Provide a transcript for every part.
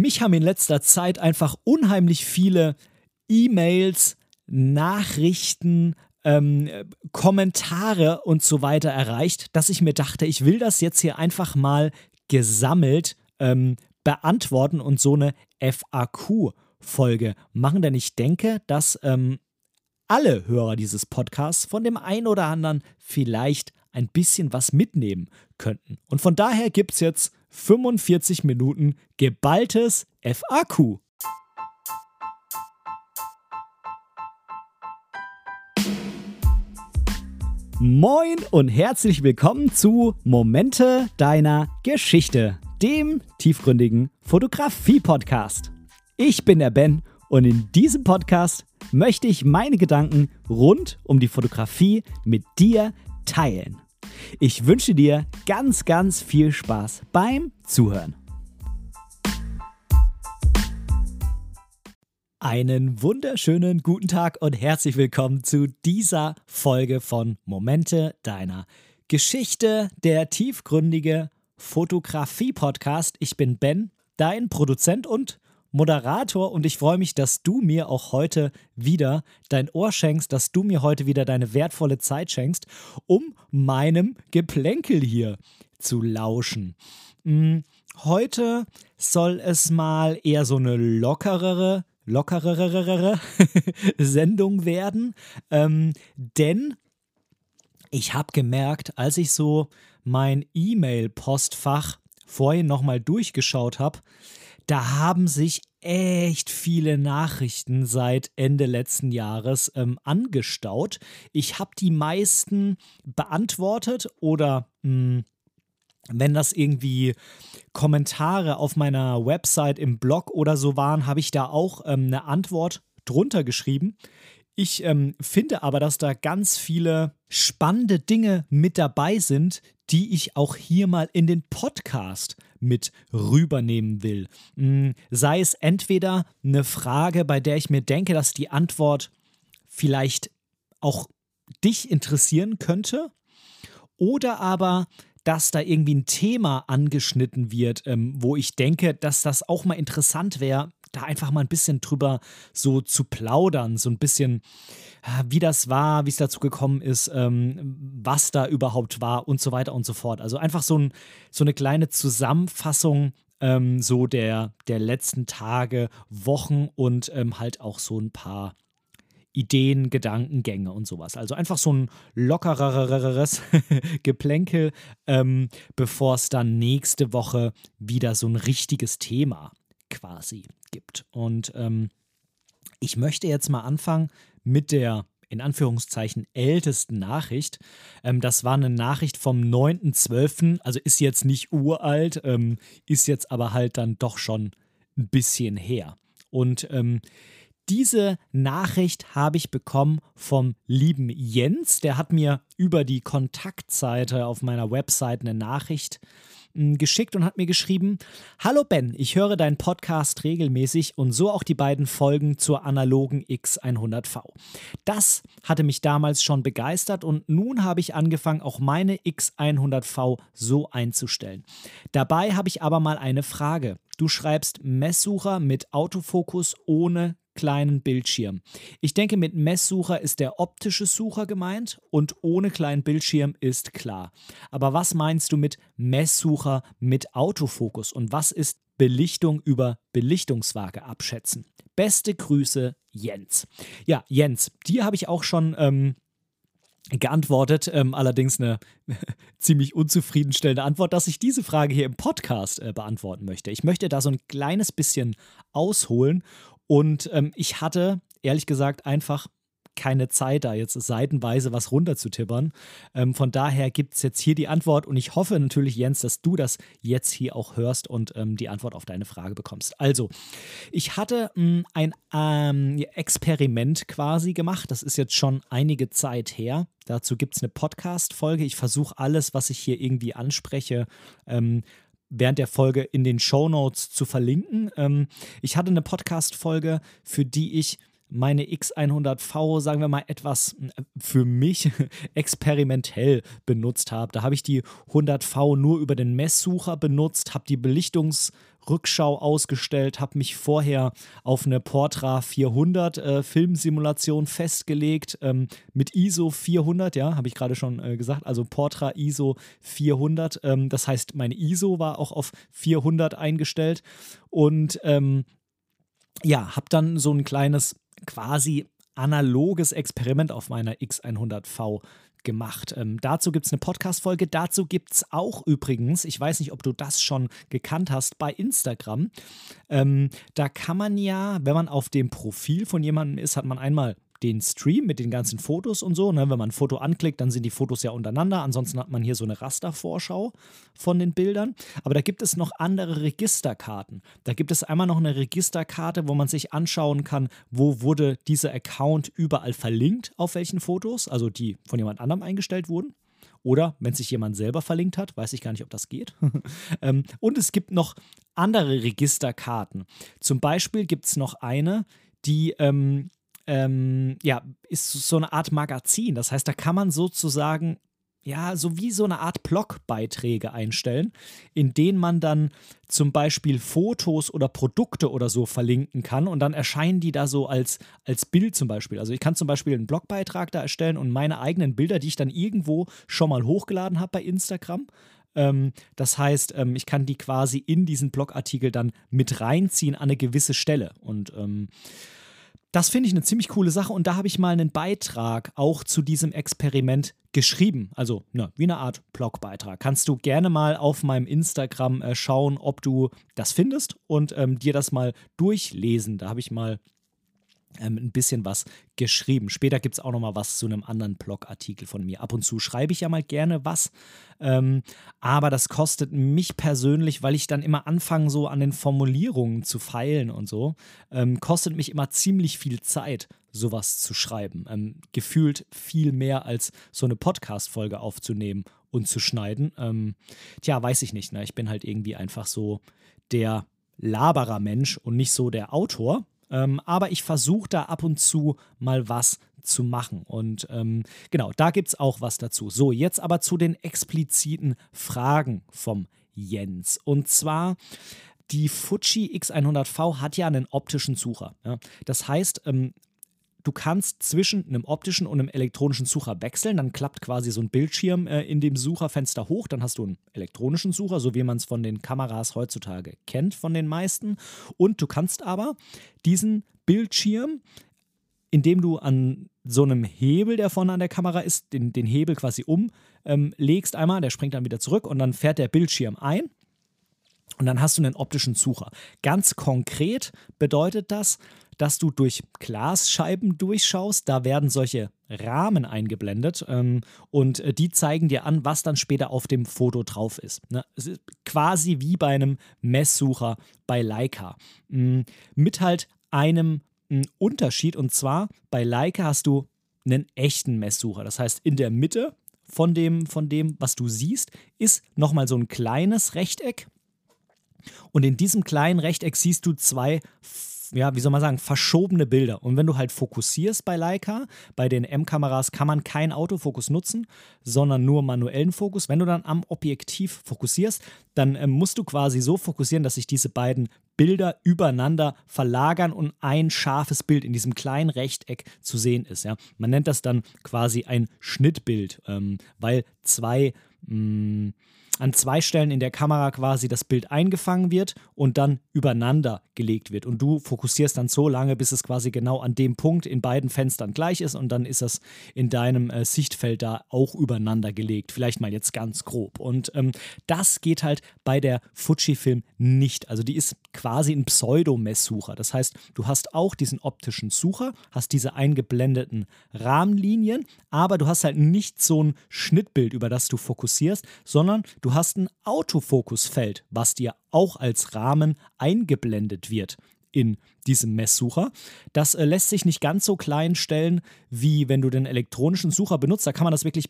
mich haben in letzter Zeit einfach unheimlich viele E-Mails, Nachrichten, ähm, Kommentare und so weiter erreicht, dass ich mir dachte, ich will das jetzt hier einfach mal gesammelt ähm, beantworten und so eine FAQ-Folge machen, denn ich denke, dass ähm, alle Hörer dieses Podcasts von dem einen oder anderen vielleicht ein bisschen was mitnehmen könnten. Und von daher gibt es jetzt 45 Minuten geballtes FAQ. Moin und herzlich willkommen zu Momente deiner Geschichte, dem tiefgründigen Fotografie-Podcast. Ich bin der Ben und in diesem Podcast möchte ich meine Gedanken rund um die Fotografie mit dir teilen. Ich wünsche dir ganz, ganz viel Spaß beim Zuhören. Einen wunderschönen guten Tag und herzlich willkommen zu dieser Folge von Momente deiner Geschichte, der tiefgründige Fotografie-Podcast. Ich bin Ben, dein Produzent und Moderator und ich freue mich, dass du mir auch heute wieder dein Ohr schenkst, dass du mir heute wieder deine wertvolle Zeit schenkst, um meinem Geplänkel hier zu lauschen. Hm, heute soll es mal eher so eine lockerere lockerere Sendung werden. Ähm, denn ich habe gemerkt, als ich so mein E-Mail-Postfach vorhin nochmal durchgeschaut habe, da haben sich echt viele Nachrichten seit Ende letzten Jahres ähm, angestaut. Ich habe die meisten beantwortet oder mh, hm, wenn das irgendwie Kommentare auf meiner Website im Blog oder so waren, habe ich da auch ähm, eine Antwort drunter geschrieben. Ich ähm, finde aber, dass da ganz viele spannende Dinge mit dabei sind, die ich auch hier mal in den Podcast mit rübernehmen will. Hm, sei es entweder eine Frage, bei der ich mir denke, dass die Antwort vielleicht auch dich interessieren könnte, oder aber dass da irgendwie ein Thema angeschnitten wird, ähm, wo ich denke, dass das auch mal interessant wäre, da einfach mal ein bisschen drüber so zu plaudern, so ein bisschen, äh, wie das war, wie es dazu gekommen ist, ähm, was da überhaupt war und so weiter und so fort. Also einfach so, ein, so eine kleine Zusammenfassung ähm, so der, der letzten Tage, Wochen und ähm, halt auch so ein paar Ideen, Gedankengänge und sowas. Also einfach so ein lockereres Geplänkel, ähm, bevor es dann nächste Woche wieder so ein richtiges Thema quasi gibt. Und ähm, ich möchte jetzt mal anfangen mit der in Anführungszeichen ältesten Nachricht. Ähm, das war eine Nachricht vom 9.12., also ist jetzt nicht uralt, ähm, ist jetzt aber halt dann doch schon ein bisschen her. Und ähm, diese Nachricht habe ich bekommen vom lieben Jens. Der hat mir über die Kontaktseite auf meiner Website eine Nachricht hm, geschickt und hat mir geschrieben: Hallo Ben, ich höre deinen Podcast regelmäßig und so auch die beiden Folgen zur analogen X100V. Das hatte mich damals schon begeistert und nun habe ich angefangen, auch meine X100V so einzustellen. Dabei habe ich aber mal eine Frage. Du schreibst Messsucher mit Autofokus ohne kleinen Bildschirm. Ich denke, mit Messsucher ist der optische Sucher gemeint und ohne kleinen Bildschirm ist klar. Aber was meinst du mit Messsucher mit Autofokus und was ist Belichtung über Belichtungswaage abschätzen? Beste Grüße, Jens. Ja, Jens, dir habe ich auch schon ähm, geantwortet, ähm, allerdings eine ziemlich unzufriedenstellende Antwort, dass ich diese Frage hier im Podcast äh, beantworten möchte. Ich möchte da so ein kleines bisschen ausholen und ähm, ich hatte, ehrlich gesagt, einfach keine Zeit, da jetzt seitenweise was runterzutippern. Ähm, von daher gibt es jetzt hier die Antwort und ich hoffe natürlich, Jens, dass du das jetzt hier auch hörst und ähm, die Antwort auf deine Frage bekommst. Also, ich hatte mh, hm, ein ähm, Experiment quasi gemacht. Das ist jetzt schon einige Zeit her. Dazu gibt es eine Podcast-Folge. Ich versuche alles, was ich hier irgendwie anspreche, ähm, während der Folge in den Show Notes zu verlinken. Ähm, ich hatte eine Podcast-Folge, für die ich meine X100V, sagen wir mal, etwas äh, für mich experimentell benutzt habe. Da habe ich die 100V nur über den Messsucher benutzt, habe die Belichtungs- Rückschau ausgestellt, habe mich vorher auf eine Portra 400 äh, Filmsimulation festgelegt ähm, mit ISO 400, ja, habe ich gerade schon äh, gesagt, also Portra ISO 400. Ähm, das heißt, meine ISO war auch auf 400 eingestellt und ähm, ja, habe dann so ein kleines quasi analoges Experiment auf meiner X100V gemacht. Ähm, dazu gibt es eine Podcast-Folge. Dazu gibt es auch übrigens, ich weiß nicht, ob du das schon gekannt hast, bei Instagram. Ähm, da kann man ja, wenn man auf dem Profil von jemandem ist, hat man einmal den Stream mit den ganzen Fotos und so. Ne? Wenn man ein Foto anklickt, dann sind die Fotos ja untereinander. Ansonsten hat man hier so eine Rastervorschau von den Bildern. Aber da gibt es noch andere Registerkarten. Da gibt es einmal noch eine Registerkarte, wo man sich anschauen kann, wo wurde dieser Account überall verlinkt, auf welchen Fotos, also die von jemand anderem eingestellt wurden. Oder wenn sich jemand selber verlinkt hat, weiß ich gar nicht, ob das geht. Ähm, und es gibt noch andere Registerkarten. Zum Beispiel gibt es noch eine, die ähm, ähm, ja, ist so eine Art Magazin. Das heißt, da kann man sozusagen ja, so wie so eine Art Blogbeiträge einstellen, in denen man dann zum Beispiel Fotos oder Produkte oder so verlinken kann und dann erscheinen die da so als, als Bild zum Beispiel. Also ich kann zum Beispiel einen Blogbeitrag da erstellen und meine eigenen Bilder, die ich dann irgendwo schon mal hochgeladen habe bei Instagram. Ähm, das heißt, ähm, ich kann die quasi in diesen Blogartikel dann mit reinziehen an eine gewisse Stelle und ähm, das finde ich eine ziemlich coole Sache und da habe ich mal einen Beitrag auch zu diesem Experiment geschrieben. Also ne, wie eine Art Blogbeitrag. Kannst du gerne mal auf meinem Instagram äh, schauen, ob du das findest und ähm, dir das mal durchlesen. Da habe ich mal ähm, ein bisschen was geschrieben. Später gibt es auch noch mal was zu einem anderen Blogartikel von mir. Ab und zu schreibe ich ja mal gerne was, ähm, aber das kostet mich persönlich, weil ich dann immer anfange, so an den Formulierungen zu feilen und so, ähm, kostet mich immer ziemlich viel Zeit, sowas zu schreiben. Ähm, gefühlt viel mehr als so eine Podcast-Folge aufzunehmen und zu schneiden. Ähm, tja, weiß ich nicht. Ne? Ich bin halt irgendwie einfach so der Laberer Mensch und nicht so der Autor. Ähm, aber ich versuche da ab und zu mal was zu machen. Und ähm, genau, da gibt es auch was dazu. So, jetzt aber zu den expliziten Fragen vom Jens. Und zwar, die Fuji X100V hat ja einen optischen Sucher. Ja? Das heißt, ähm, du kannst zwischen einem optischen und einem elektronischen Sucher wechseln. Dann klappt quasi so ein Bildschirm äh, in dem Sucherfenster hoch. Dann hast du einen elektronischen Sucher, so wie man es von den Kameras heutzutage kennt, von den meisten. Und du kannst aber diesen Bildschirm, indem du an so einem Hebel, der vorne an der Kamera ist, den, den Hebel quasi umlegst ähm, einmal, der springt dann wieder zurück und dann fährt der Bildschirm ein. Und dann hast du einen optischen Sucher. Ganz konkret bedeutet das, dass du durch Glasscheiben durchschaust. Da werden solche Rahmen eingeblendet ähm, und äh, die zeigen dir an, was dann später auf dem Foto drauf ist. Ne? Es ist quasi wie bei einem Messsucher bei Leica. Mhm. Mit halt einem m, Unterschied und zwar bei Leica hast du einen echten Messsucher. Das heißt, in der Mitte von dem, von dem, was du siehst, ist nochmal so ein kleines Rechteck. Und in diesem kleinen Rechteck siehst du zwei ja, wie soll man sagen, verschobene Bilder. Und wenn du halt fokussierst bei Leica, bei den M-Kameras kann man keinen Autofokus nutzen, sondern nur manuellen Fokus. Wenn du dann am Objektiv fokussierst, dann äh, musst du quasi so fokussieren, dass sich diese beiden Bilder übereinander verlagern und ein scharfes Bild in diesem kleinen Rechteck zu sehen ist. Ja. Man nennt das dann quasi ein Schnittbild, ähm, weil zwei mh, mm, an zwei Stellen in der Kamera quasi das Bild eingefangen wird und dann übereinander gelegt wird. Und du fokussierst dann so lange, bis es quasi genau an dem Punkt in beiden Fenstern gleich ist und dann ist das in deinem äh, Sichtfeld da auch übereinander gelegt. Vielleicht mal jetzt ganz grob. Und ähm, das geht halt bei der Fujifilm nicht. Also die ist quasi ein Pseudo-Messsucher. Das heißt, du hast auch diesen optischen Sucher, hast diese eingeblendeten Rahmenlinien, aber du hast halt nicht so ein Schnittbild, über das du fokussierst, sondern du hast ein Autofokusfeld, was dir auch als Rahmen eingeblendet wird in diesem Messsucher. Das äh, lässt sich nicht ganz so klein stellen, wie wenn du den elektronischen Sucher benutzt. Da kann man das wirklich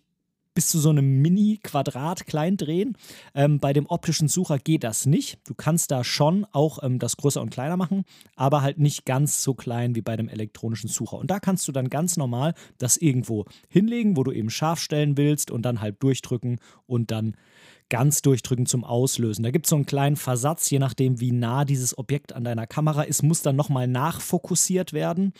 bis zu so einem Mini-Quadrat klein drehen. Ähm, bei dem optischen Sucher geht das nicht. Du kannst da schon auch ähm, das größer und kleiner machen, aber halt nicht ganz so klein wie bei dem elektronischen Sucher. Und da kannst du dann ganz normal das irgendwo hinlegen, wo du eben scharf stellen willst und dann halt durchdrücken und dann ganz durchdrücken zum Auslösen. Da gibt es so einen kleinen Versatz, je nachdem, wie nah dieses Objekt an deiner Kamera ist, muss dann nochmal nachfokussiert werden.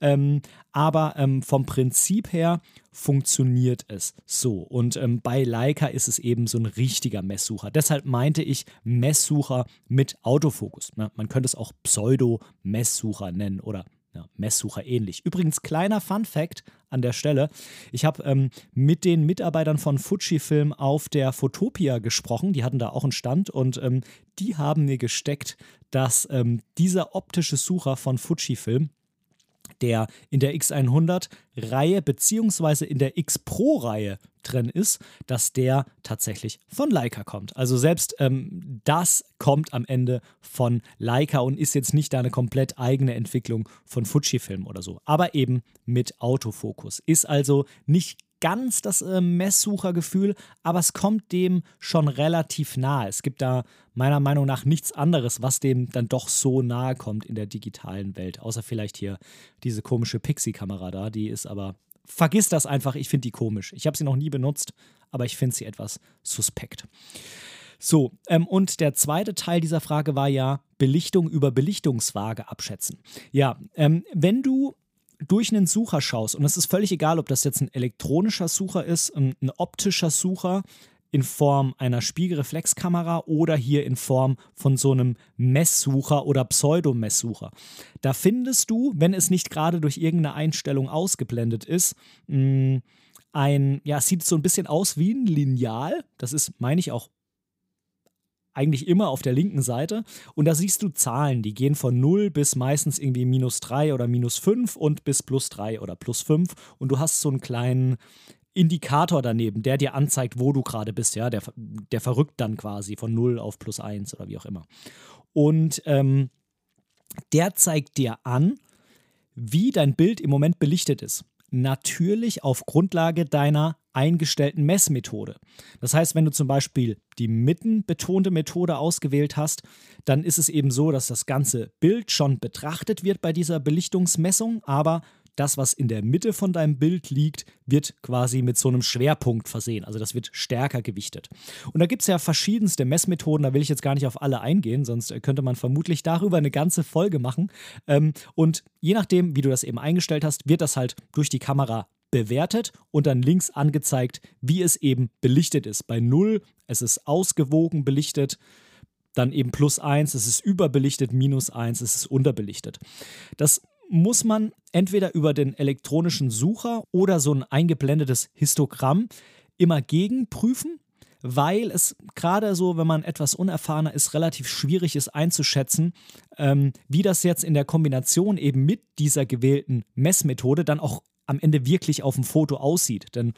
Ähm, aber ähm, vom Prinzip her funktioniert es so. Und ähm, bei Leica ist es eben so ein richtiger Messsucher. Deshalb meinte ich Messsucher mit Autofokus. Ja, man könnte es auch Pseudo-Messsucher nennen oder ja, Messsucher ähnlich. Übrigens, kleiner Fun Fact an der Stelle. Ich habe ähm, mit den Mitarbeitern von Fujifilm auf der Fotopia gesprochen. Die hatten da auch einen Stand und ähm, die haben mir gesteckt, dass ähm, dieser optische Sucher von Fujifilm der in der X100-Reihe beziehungsweise in der X Pro-Reihe drin ist, dass der tatsächlich von Leica kommt. Also selbst ähm, das kommt am Ende von Leica und ist jetzt nicht eine komplett eigene Entwicklung von Fujifilm oder so, aber eben mit Autofokus. Ist also nicht ganz das äh, Messsuchergefühl, aber es kommt dem schon relativ nahe. Es gibt da meiner Meinung nach nichts anderes, was dem dann doch so nahe kommt in der digitalen Welt. Außer vielleicht hier diese komische Pixie-Kamera da, die ist aber. Vergiss das einfach, ich finde die komisch. Ich habe sie noch nie benutzt, aber ich finde sie etwas suspekt. So, ähm, und der zweite Teil dieser Frage war ja Belichtung über Belichtungswaage abschätzen. Ja, ähm, wenn du durch einen Sucher schaust, und es ist völlig egal, ob das jetzt ein elektronischer Sucher ist, ein, ein optischer Sucher in Form einer Spiegelreflexkamera oder hier in Form von so einem Messsucher oder Pseudomesssucher. Da findest du, wenn es nicht gerade durch irgendeine Einstellung ausgeblendet ist, mm, ein, ja, sieht so ein bisschen aus wie ein Lineal. Das ist, meine ich, auch eigentlich immer auf der linken Seite. Und da siehst du Zahlen, die gehen von 0 bis meistens irgendwie minus 3 oder minus 5 und bis plus 3 oder plus 5. Und du hast so einen kleinen Indikator daneben, der dir anzeigt, wo du gerade bist. Ja, der, der verrückt dann quasi von 0 auf plus 1 oder wie auch immer. Und ähm, der zeigt dir an, wie dein Bild im Moment belichtet ist natürlich auf Grundlage deiner eingestellten Messmethode. Das heißt, wenn du zum Beispiel die mittenbetonte Methode ausgewählt hast, dann ist es eben so, dass das ganze Bild schon betrachtet wird bei dieser Belichtungsmessung, aber das, was in der Mitte von deinem Bild liegt, wird quasi mit so einem Schwerpunkt versehen. Also das wird stärker gewichtet. Und da gibt es ja verschiedenste Messmethoden, da will ich jetzt gar nicht auf alle eingehen, sonst könnte man vermutlich darüber eine ganze Folge machen. Ähm, und je nachdem, wie du das eben eingestellt hast, wird das halt durch die Kamera bewertet und dann links angezeigt, wie es eben belichtet ist. Bei 0, es ist ausgewogen belichtet dann eben plus 1, es ist überbelichtet, minus 1, es ist unterbelichtet. Das muss man entweder über den elektronischen Sucher oder so ein eingeblendetes Histogramm immer gegenprüfen, weil es gerade so, wenn man etwas unerfahrener ist, relativ schwierig ist einzuschätzen, ähm, wie das jetzt in der Kombination eben mit dieser gewählten Messmethode dann auch am Ende wirklich auf dem Foto aussieht. Denn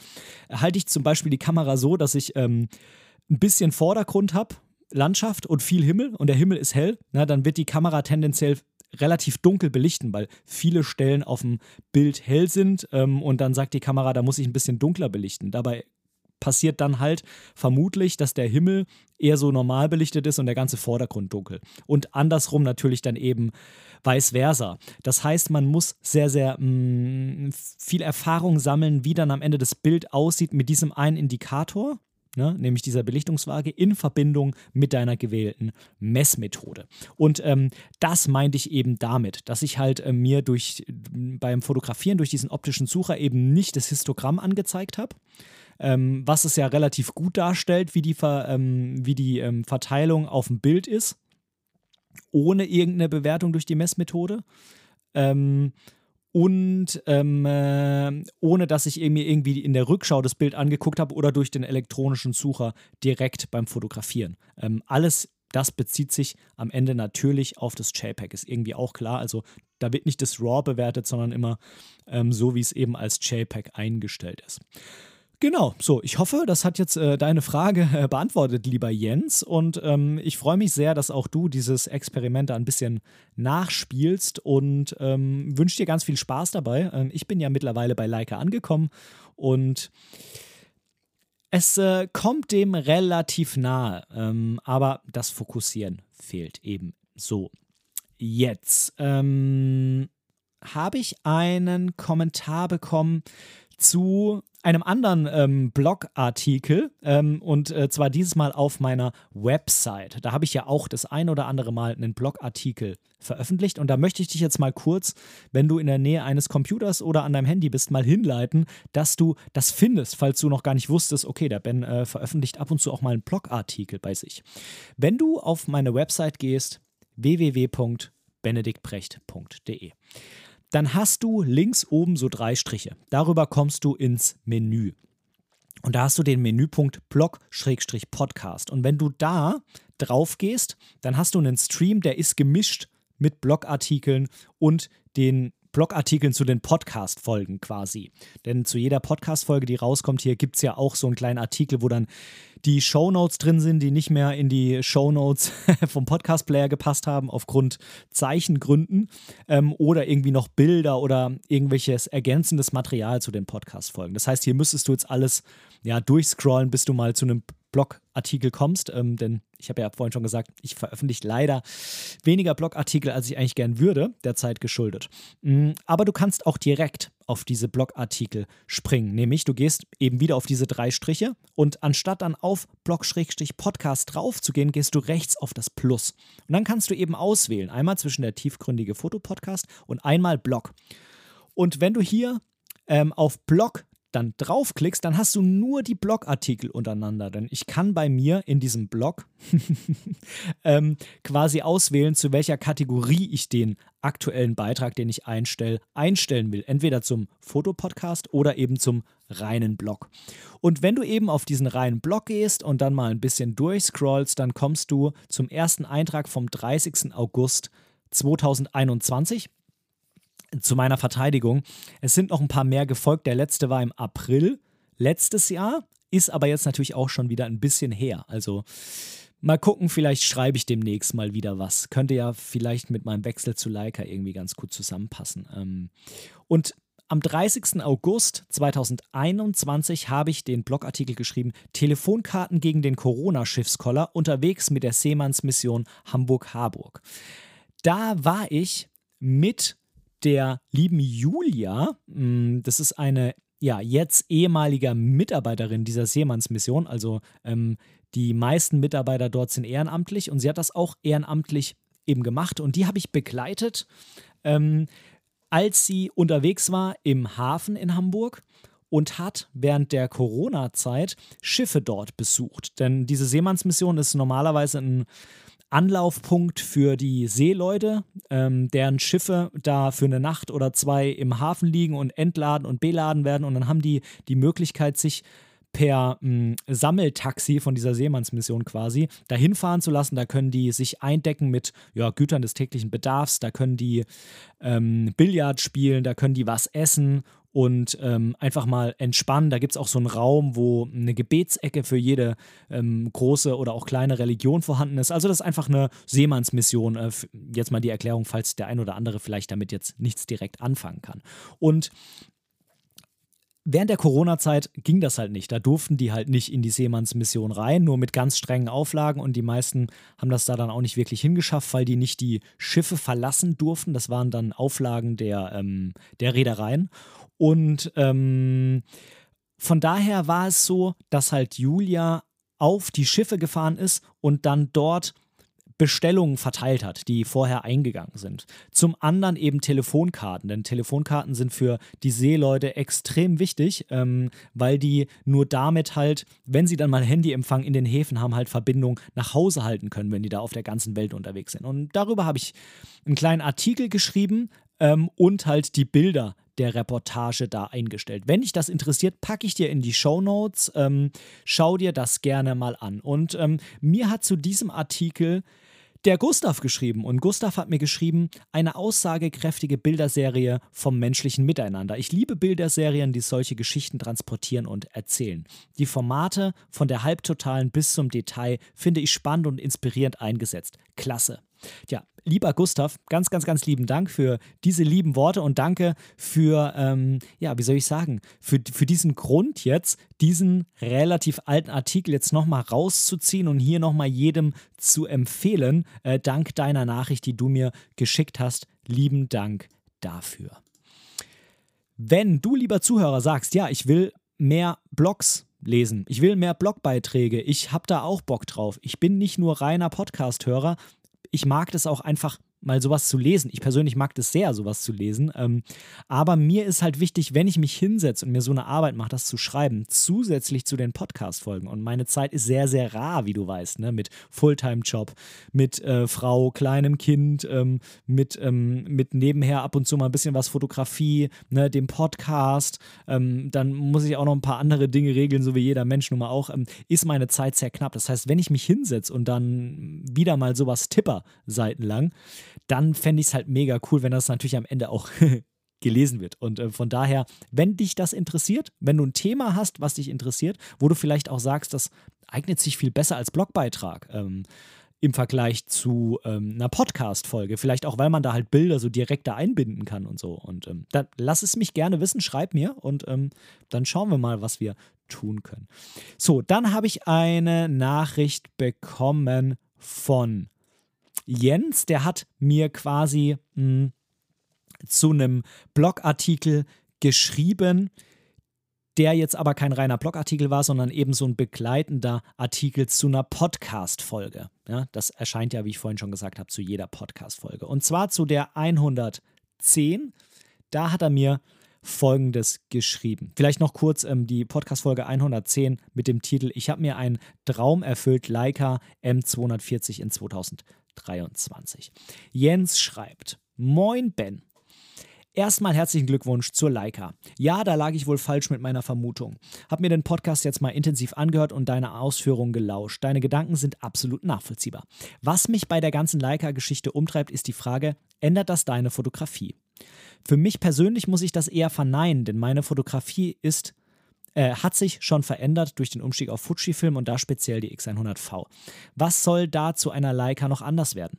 halte ich zum Beispiel die Kamera so, dass ich ähm, ein bisschen Vordergrund habe, Landschaft und viel Himmel und der Himmel ist hell, na, dann wird die Kamera tendenziell relativ dunkel belichten, weil viele Stellen auf dem Bild hell sind ähm, und dann sagt die Kamera, da muss ich ein bisschen dunkler belichten. Dabei passiert dann halt vermutlich, dass der Himmel eher so normal belichtet ist und der ganze Vordergrund dunkel. Und andersrum natürlich dann eben vice versa. Das heißt, man muss sehr, sehr mh, mm, viel Erfahrung sammeln, wie dann am Ende das Bild aussieht mit diesem einen Indikator ne, nämlich dieser Belichtungswaage, in Verbindung mit deiner gewählten Messmethode. Und ähm, das meinte ich eben damit, dass ich halt äh, mir durch, beim Fotografieren durch diesen optischen Sucher eben nicht das Histogramm angezeigt habe. Ähm, was es ja relativ gut darstellt, wie die, Ver, ähm, wie die ähm, Verteilung auf dem Bild ist, ohne irgendeine Bewertung durch die Messmethode. Ähm, und ähm, äh, ohne dass ich mir irgendwie in der Rückschau das Bild angeguckt habe oder durch den elektronischen Sucher direkt beim Fotografieren. Ähm, alles das bezieht sich am Ende natürlich auf das JPEG, ist irgendwie auch klar. Also da wird nicht das RAW bewertet, sondern immer ähm, so, wie es eben als JPEG eingestellt ist. Genau, so, ich hoffe, das hat jetzt äh, deine Frage äh, beantwortet, lieber Jens. Und ähm, ich freue mich sehr, dass auch du dieses Experiment da ein bisschen nachspielst und ähm, wünsche dir ganz viel Spaß dabei. Ähm, ich bin ja mittlerweile bei Leica angekommen und es äh, kommt dem relativ nahe, ähm, aber das Fokussieren fehlt eben so. Jetzt ähm, habe ich einen Kommentar bekommen zu einem anderen ähm, Blogartikel ähm, und äh, zwar dieses Mal auf meiner Website. Da habe ich ja auch das ein oder andere Mal einen Blogartikel veröffentlicht und da möchte ich dich jetzt mal kurz, wenn du in der Nähe eines Computers oder an deinem Handy bist, mal hinleiten, dass du das findest, falls du noch gar nicht wusstest, okay, der Ben äh, veröffentlicht ab und zu auch mal einen Blogartikel bei sich. Wenn du auf meine Website gehst, www.benediktbrecht.de dann hast du links oben so drei Striche. Darüber kommst du ins Menü. Und da hast du den Menüpunkt Blog-Podcast. Und wenn du da drauf gehst, dann hast du einen Stream, der ist gemischt mit Blogartikeln und den Blogartikeln zu den Podcast-Folgen quasi. Denn zu jeder Podcast-Folge, die rauskommt, hier gibt es ja auch so einen kleinen Artikel, wo dann die Shownotes drin sind, die nicht mehr in die Shownotes vom Podcast-Player gepasst haben, aufgrund Zeichengründen ähm, oder irgendwie noch Bilder oder irgendwelches ergänzendes Material zu den Podcast-Folgen. Das heißt, hier müsstest du jetzt alles ja, durchscrollen, bis du mal zu einem Blogartikel kommst, ähm, denn ich habe ja vorhin schon gesagt, ich veröffentliche leider weniger Blogartikel, als ich eigentlich gern würde, der Zeit geschuldet. Mm, aber du kannst auch direkt auf diese Blogartikel springen, nämlich du gehst eben wieder auf diese drei Striche und anstatt dann auf Blog-Podcast drauf zu gehen, gehst du rechts auf das Plus. Und dann kannst du eben auswählen, einmal zwischen der tiefgründige Fotopodcast und einmal Blog. Und wenn du hier ähm, auf Blog dann draufklickst, dann hast du nur die Blogartikel untereinander. Denn ich kann bei mir in diesem Blog ähm, quasi auswählen, zu welcher Kategorie ich den aktuellen Beitrag, den ich einstelle, einstellen will. Entweder zum Fotopodcast oder eben zum reinen Blog. Und wenn du eben auf diesen reinen Blog gehst und dann mal ein bisschen durchscrollst, dann kommst du zum ersten Eintrag vom 30. August 2021 zu meiner Verteidigung, es sind noch ein paar mehr gefolgt. Der letzte war im April letztes Jahr, ist aber jetzt natürlich auch schon wieder ein bisschen her. Also mal gucken, vielleicht schreibe ich demnächst mal wieder was. Könnte ja vielleicht mit meinem Wechsel zu Leica irgendwie ganz gut zusammenpassen. Ähm, und am 30. August 2021 habe ich den Blogartikel geschrieben: Telefonkarten gegen den Corona-Schiffskoller unterwegs mit der Seemannsmission Hamburg-Harburg. Da war ich mit der lieben Julia. Mm, das ist eine ja jetzt ehemaliger Mitarbeiterin dieser Seemannsmission. Also ähm, die meisten Mitarbeiter dort sind ehrenamtlich und sie hat das auch ehrenamtlich eben gemacht und die habe ich begleitet, ähm, als sie unterwegs war im Hafen in Hamburg und hat während der Corona-Zeit Schiffe dort besucht. Denn diese Seemannsmission ist normalerweise ein Anlaufpunkt für die Seeleute, ähm, deren Schiffe da für eine Nacht oder zwei im Hafen liegen und entladen und beladen werden. Und dann haben die die Möglichkeit, sich per mh, Sammeltaxi von dieser Seemannsmission quasi dahin fahren zu lassen. Da können die sich eindecken mit ja, Gütern des täglichen Bedarfs, da können die ähm, Billard spielen, da können die was essen und ähm, einfach mal entspannen. Da gibt es auch so einen Raum, wo eine Gebetsecke für jede ähm, große oder auch kleine Religion vorhanden ist. Also das ist einfach eine Seemannsmission. Äh, jetzt mal die Erklärung, falls der ein oder andere vielleicht damit jetzt nichts direkt anfangen kann. Und Während der Corona-Zeit ging das halt nicht. Da durften die halt nicht in die Seemannsmission rein, nur mit ganz strengen Auflagen. Und die meisten haben das da dann auch nicht wirklich hingeschafft, weil die nicht die Schiffe verlassen durften. Das waren dann Auflagen der, ähm, der Reedereien. Und ähm, von daher war es so, dass halt Julia auf die Schiffe gefahren ist und dann dort Bestellungen verteilt hat, die vorher eingegangen sind. Zum anderen eben Telefonkarten, denn Telefonkarten sind für die Seeleute extrem wichtig, ähm, weil die nur damit halt, wenn sie dann mal Handyempfang in den Häfen haben, halt Verbindung nach Hause halten können, wenn die da auf der ganzen Welt unterwegs sind. Und darüber habe ich einen kleinen Artikel geschrieben ähm, und halt die Bilder der Reportage da eingestellt. Wenn dich das interessiert, packe ich dir in die Show Notes. Ähm, schau dir das gerne mal an. Und ähm, mir hat zu diesem Artikel der Gustav geschrieben. Und Gustav hat mir geschrieben, eine aussagekräftige Bilderserie vom menschlichen Miteinander. Ich liebe Bilderserien, die solche Geschichten transportieren und erzählen. Die Formate von der Halbtotalen bis zum Detail finde ich spannend und inspirierend eingesetzt. Klasse. Ja, lieber Gustav, ganz, ganz, ganz lieben Dank für diese lieben Worte und danke für, ähm, ja, wie soll ich sagen, für, für diesen Grund jetzt, diesen relativ alten Artikel jetzt nochmal rauszuziehen und hier nochmal jedem zu empfehlen, äh, dank deiner Nachricht, die du mir geschickt hast. Lieben Dank dafür. Wenn du, lieber Zuhörer, sagst, ja, ich will mehr Blogs lesen. Ich will mehr Blogbeiträge. Ich habe da auch Bock drauf. Ich bin nicht nur reiner Podcast-Hörer. Ich mag das auch einfach mal sowas zu lesen. Ich persönlich mag das sehr, sowas zu lesen. Ähm, aber mir ist halt wichtig, wenn ich mich hinsetze und mir so eine Arbeit mache, das zu schreiben, zusätzlich zu den Podcast-Folgen. Und meine Zeit ist sehr, sehr rar, wie du weißt, ne? mit Fulltime-Job, mit äh, Frau, kleinem Kind, ähm, mit, ähm, mit nebenher ab und zu mal ein bisschen was Fotografie, ne? dem Podcast. Ähm, dann muss ich auch noch ein paar andere Dinge regeln, so wie jeder Mensch nun mal auch. Ähm, ist meine Zeit sehr knapp. Das heißt, wenn ich mich hinsetze und dann wieder mal sowas tipper seitenlang, dann fände ich es halt mega cool, wenn das natürlich am Ende auch gelesen wird. Und äh, von daher, wenn dich das interessiert, wenn du ein Thema hast, was dich interessiert, wo du vielleicht auch sagst, das eignet sich viel besser als Blogbeitrag. Ähm, im Vergleich zu ähm, einer Podcast-Folge. Vielleicht auch, weil man da halt Bilder so direkt da einbinden kann und so. Und ähm, dann lass es mich gerne wissen, schreib mir und ähm, dann schauen wir mal, was wir tun können. So, dann habe ich eine Nachricht bekommen von Jens, der hat mir quasi mh, hm, zu einem Blogartikel geschrieben, der jetzt aber kein reiner Blogartikel war, sondern eben so ein begleitender Artikel zu einer Podcast-Folge. Ja, das erscheint ja, wie ich vorhin schon gesagt habe, zu jeder Podcast-Folge. Und zwar zu der 110. Da hat er mir Folgendes geschrieben. Vielleicht noch kurz ähm, die Podcast-Folge 110 mit dem Titel Ich habe mir einen Traum erfüllt, Leica M240 in 2000. 23. Jens schreibt: Moin Ben. Erstmal herzlichen Glückwunsch zur Leica. Ja, da lag ich wohl falsch mit meiner Vermutung. Hab mir den Podcast jetzt mal intensiv angehört und deine Ausführungen gelauscht. Deine Gedanken sind absolut nachvollziehbar. Was mich bei der ganzen Leica-Geschichte umtreibt, ist die Frage: Ändert das deine Fotografie? Für mich persönlich muss ich das eher verneinen, denn meine Fotografie ist äh, hat sich schon verändert durch den Umstieg auf Fujifilm und da speziell die X100V. Was soll da zu einer Leica noch anders werden?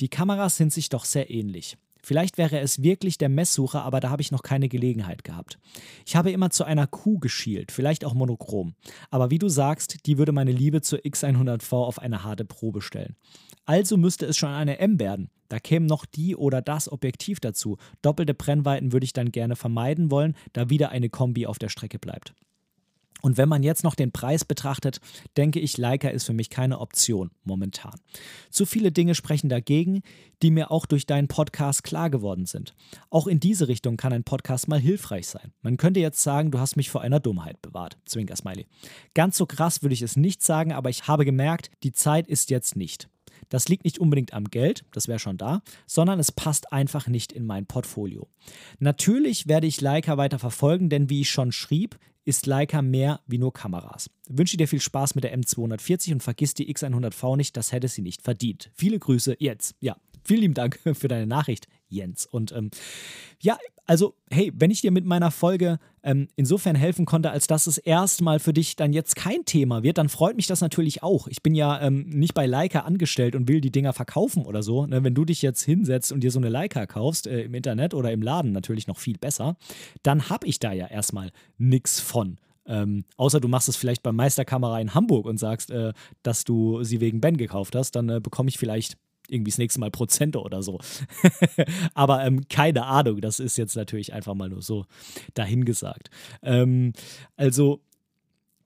Die Kameras sind sich doch sehr ähnlich. Vielleicht wäre es wirklich der Messsucher, aber da habe ich noch keine Gelegenheit gehabt. Ich habe immer zu einer Kuh geschielt, vielleicht auch monochrom. Aber wie du sagst, die würde meine Liebe zur X100V auf eine harte Probe stellen. Also müsste es schon eine M werden. Da käme noch die oder das Objektiv dazu. Doppelte Brennweiten würde ich dann gerne vermeiden wollen, da wieder eine Kombi auf der Strecke bleibt. Und wenn man jetzt noch den Preis betrachtet, denke ich, Leica ist für mich keine Option momentan. Zu viele Dinge sprechen dagegen, die mir auch durch deinen Podcast klar geworden sind. Auch in diese Richtung kann ein Podcast mal hilfreich sein. Man könnte jetzt sagen, du hast mich vor einer Dummheit bewahrt. Zwinker Smiley. Ganz so krass würde ich es nicht sagen, aber ich habe gemerkt, die Zeit ist jetzt nicht. Das liegt nicht unbedingt am Geld, das wäre schon da, sondern es passt einfach nicht in mein Portfolio. Natürlich werde ich Leica weiter verfolgen, denn wie ich schon schrieb, ist Leica mehr wie nur Kameras. Wünsche dir viel Spaß mit der M240 und vergiss die X100V nicht, das hätte sie nicht verdient. Viele Grüße jetzt. Ja, vielen lieben Dank für deine Nachricht, Jens. Und ähm, ja, also, hey, wenn ich dir mit meiner Folge ähm, insofern helfen konnte, als dass es erstmal für dich dann jetzt kein Thema wird, dann freut mich das natürlich auch. Ich bin ja ähm, nicht bei Leica angestellt und will die Dinger verkaufen oder so. Ne? Wenn du dich jetzt hinsetzt und dir so eine Leica kaufst, äh, im Internet oder im Laden natürlich noch viel besser, dann habe ich da ja erstmal nichts von. Ähm, außer du machst es vielleicht bei Meisterkamera in Hamburg und sagst, äh, dass du sie wegen Ben gekauft hast, dann äh, bekomme ich vielleicht irgendwie das nächste Mal Prozente oder so. Aber ähm, keine Ahnung, das ist jetzt natürlich einfach mal nur so dahingesagt. Ähm, also,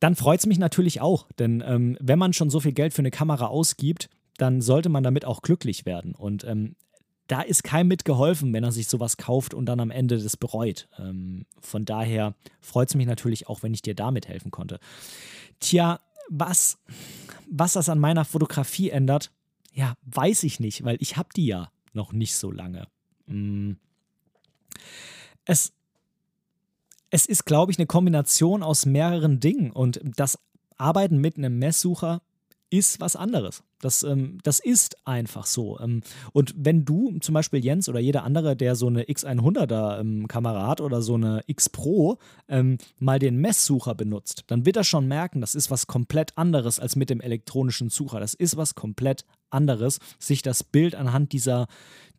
dann freut es mich natürlich auch, denn ähm, wenn man schon so viel Geld für eine Kamera ausgibt, dann sollte man damit auch glücklich werden. Und ähm, da ist keinem mitgeholfen, wenn er sich sowas kauft und dann am Ende das bereut. Ähm, von daher freut es mich natürlich auch, wenn ich dir damit helfen konnte. Tja, was, was das an meiner Fotografie ändert, ja, weiß ich nicht, weil ich habe die ja noch nicht so lange. Mm. Es, es ist, glaube ich, eine Kombination aus mehreren Dingen und das Arbeiten mit einem Messsucher ist was anderes. Das, ähm, das ist einfach so. Ähm, und wenn du zum Beispiel Jens oder jeder andere, der so eine X100er ähm, oder so eine X Pro, ähm, mal den Messsucher benutzt, dann wird er schon merken, das ist was komplett anderes als mit dem elektronischen Sucher. Das ist was komplett anderes, sich das Bild anhand dieser,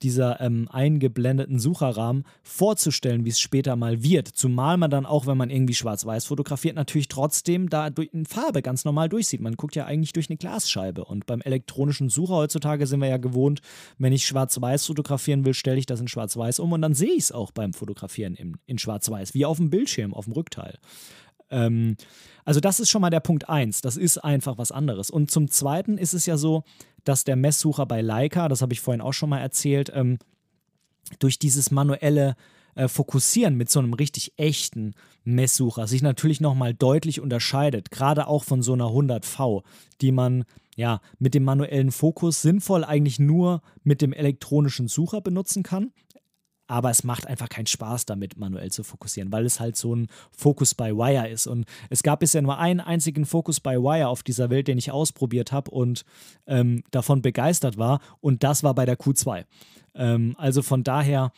dieser ähm, eingeblendeten Sucherrahmen vorzustellen, wie es später mal wird. Zumal man dann auch, wenn man irgendwie schwarz-weiß fotografiert, natürlich trotzdem da durch, in Farbe ganz normal durchsieht. Man guckt ja eigentlich durch eine Glasscheibe. Und beim elektronischen Sucher heutzutage sind wir ja gewohnt, wenn ich schwarz-weiß fotografieren will, stelle ich das in schwarz-weiß um und dann sehe ich es auch beim Fotografieren in, in schwarz-weiß, wie auf dem Bildschirm, auf dem Rückteil. Ähm, also das ist schon mal der Punkt 1. Das ist einfach was anderes. Und zum Zweiten ist es ja so, dass der Messsucher bei Leica, das habe ich vorhin auch schon mal erzählt, ähm, durch dieses manuelle äh, Fokussieren mit so einem richtig echten Messsucher sich natürlich nochmal deutlich unterscheidet, gerade auch von so einer 100V, die man ja mit dem manuellen Fokus sinnvoll eigentlich nur mit dem elektronischen Sucher benutzen kann. Aber es macht einfach keinen Spaß damit, manuell zu fokussieren, weil es halt so ein Focus by Wire ist. Und es gab bisher nur einen einzigen Focus by Wire auf dieser Welt, den ich ausprobiert habe und ähm, davon begeistert war. Und das war bei der Q2. Ähm, also von daher,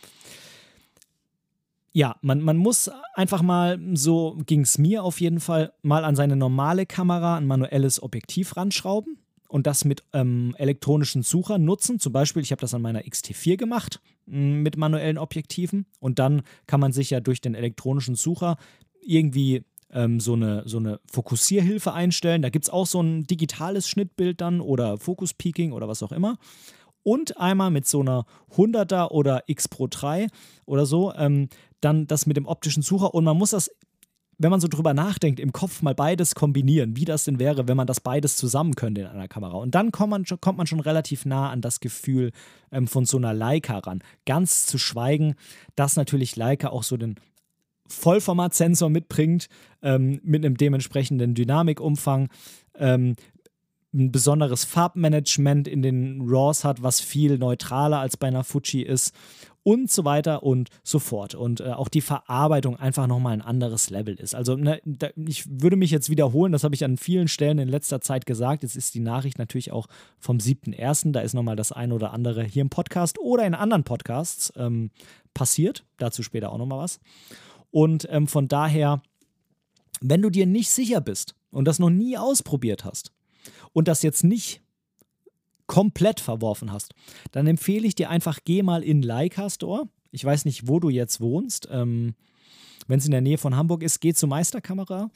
ja, man, man muss einfach mal, so ging es mir auf jeden Fall, mal an seine normale Kamera ein manuelles Objektiv ranschrauben und das mit ähm, elektronischen Suchern nutzen. Zum Beispiel, ich habe das an meiner XT4 gemacht mit manuellen Objektiven und dann kann man sich ja durch den elektronischen Sucher irgendwie ähm, so, eine, so eine Fokussierhilfe einstellen. Da gibt es auch so ein digitales Schnittbild dann oder Focus Peaking oder was auch immer und einmal mit so einer 100er oder X Pro 3 oder so, ähm, dann das mit dem optischen Sucher und man muss das, wenn man so drüber nachdenkt, im Kopf mal beides kombinieren, wie das denn wäre, wenn man das beides zusammen könnte in einer Kamera. Und dann kommt man, kommt man schon relativ nah an das Gefühl ähm, von so einer Leica ran. Ganz zu schweigen, dass natürlich Leica auch so den Vollformatsensor mitbringt, ähm, mit einem dementsprechenden Dynamikumfang, ähm, ein besonderes Farbmanagement in den RAWs hat, was viel neutraler als bei einer Fuji ist und so weiter und so fort. Und äh, auch die Verarbeitung einfach nochmal ein anderes Level ist. Also ne, da, ich würde mich jetzt wiederholen, das habe ich an vielen Stellen in letzter Zeit gesagt. Jetzt ist die Nachricht natürlich auch vom 7.1. Da ist nochmal das eine oder andere hier im Podcast oder in anderen Podcasts ähm, passiert. Dazu später auch nochmal was. Und ähm, von daher, wenn du dir nicht sicher bist und das noch nie ausprobiert hast, und das jetzt nicht komplett verworfen hast, dann empfehle ich dir einfach, geh mal in Leica Store. Ich weiß nicht, wo du jetzt wohnst. Ähm, Wenn es in der Nähe von Hamburg ist, geh zur Meisterkamera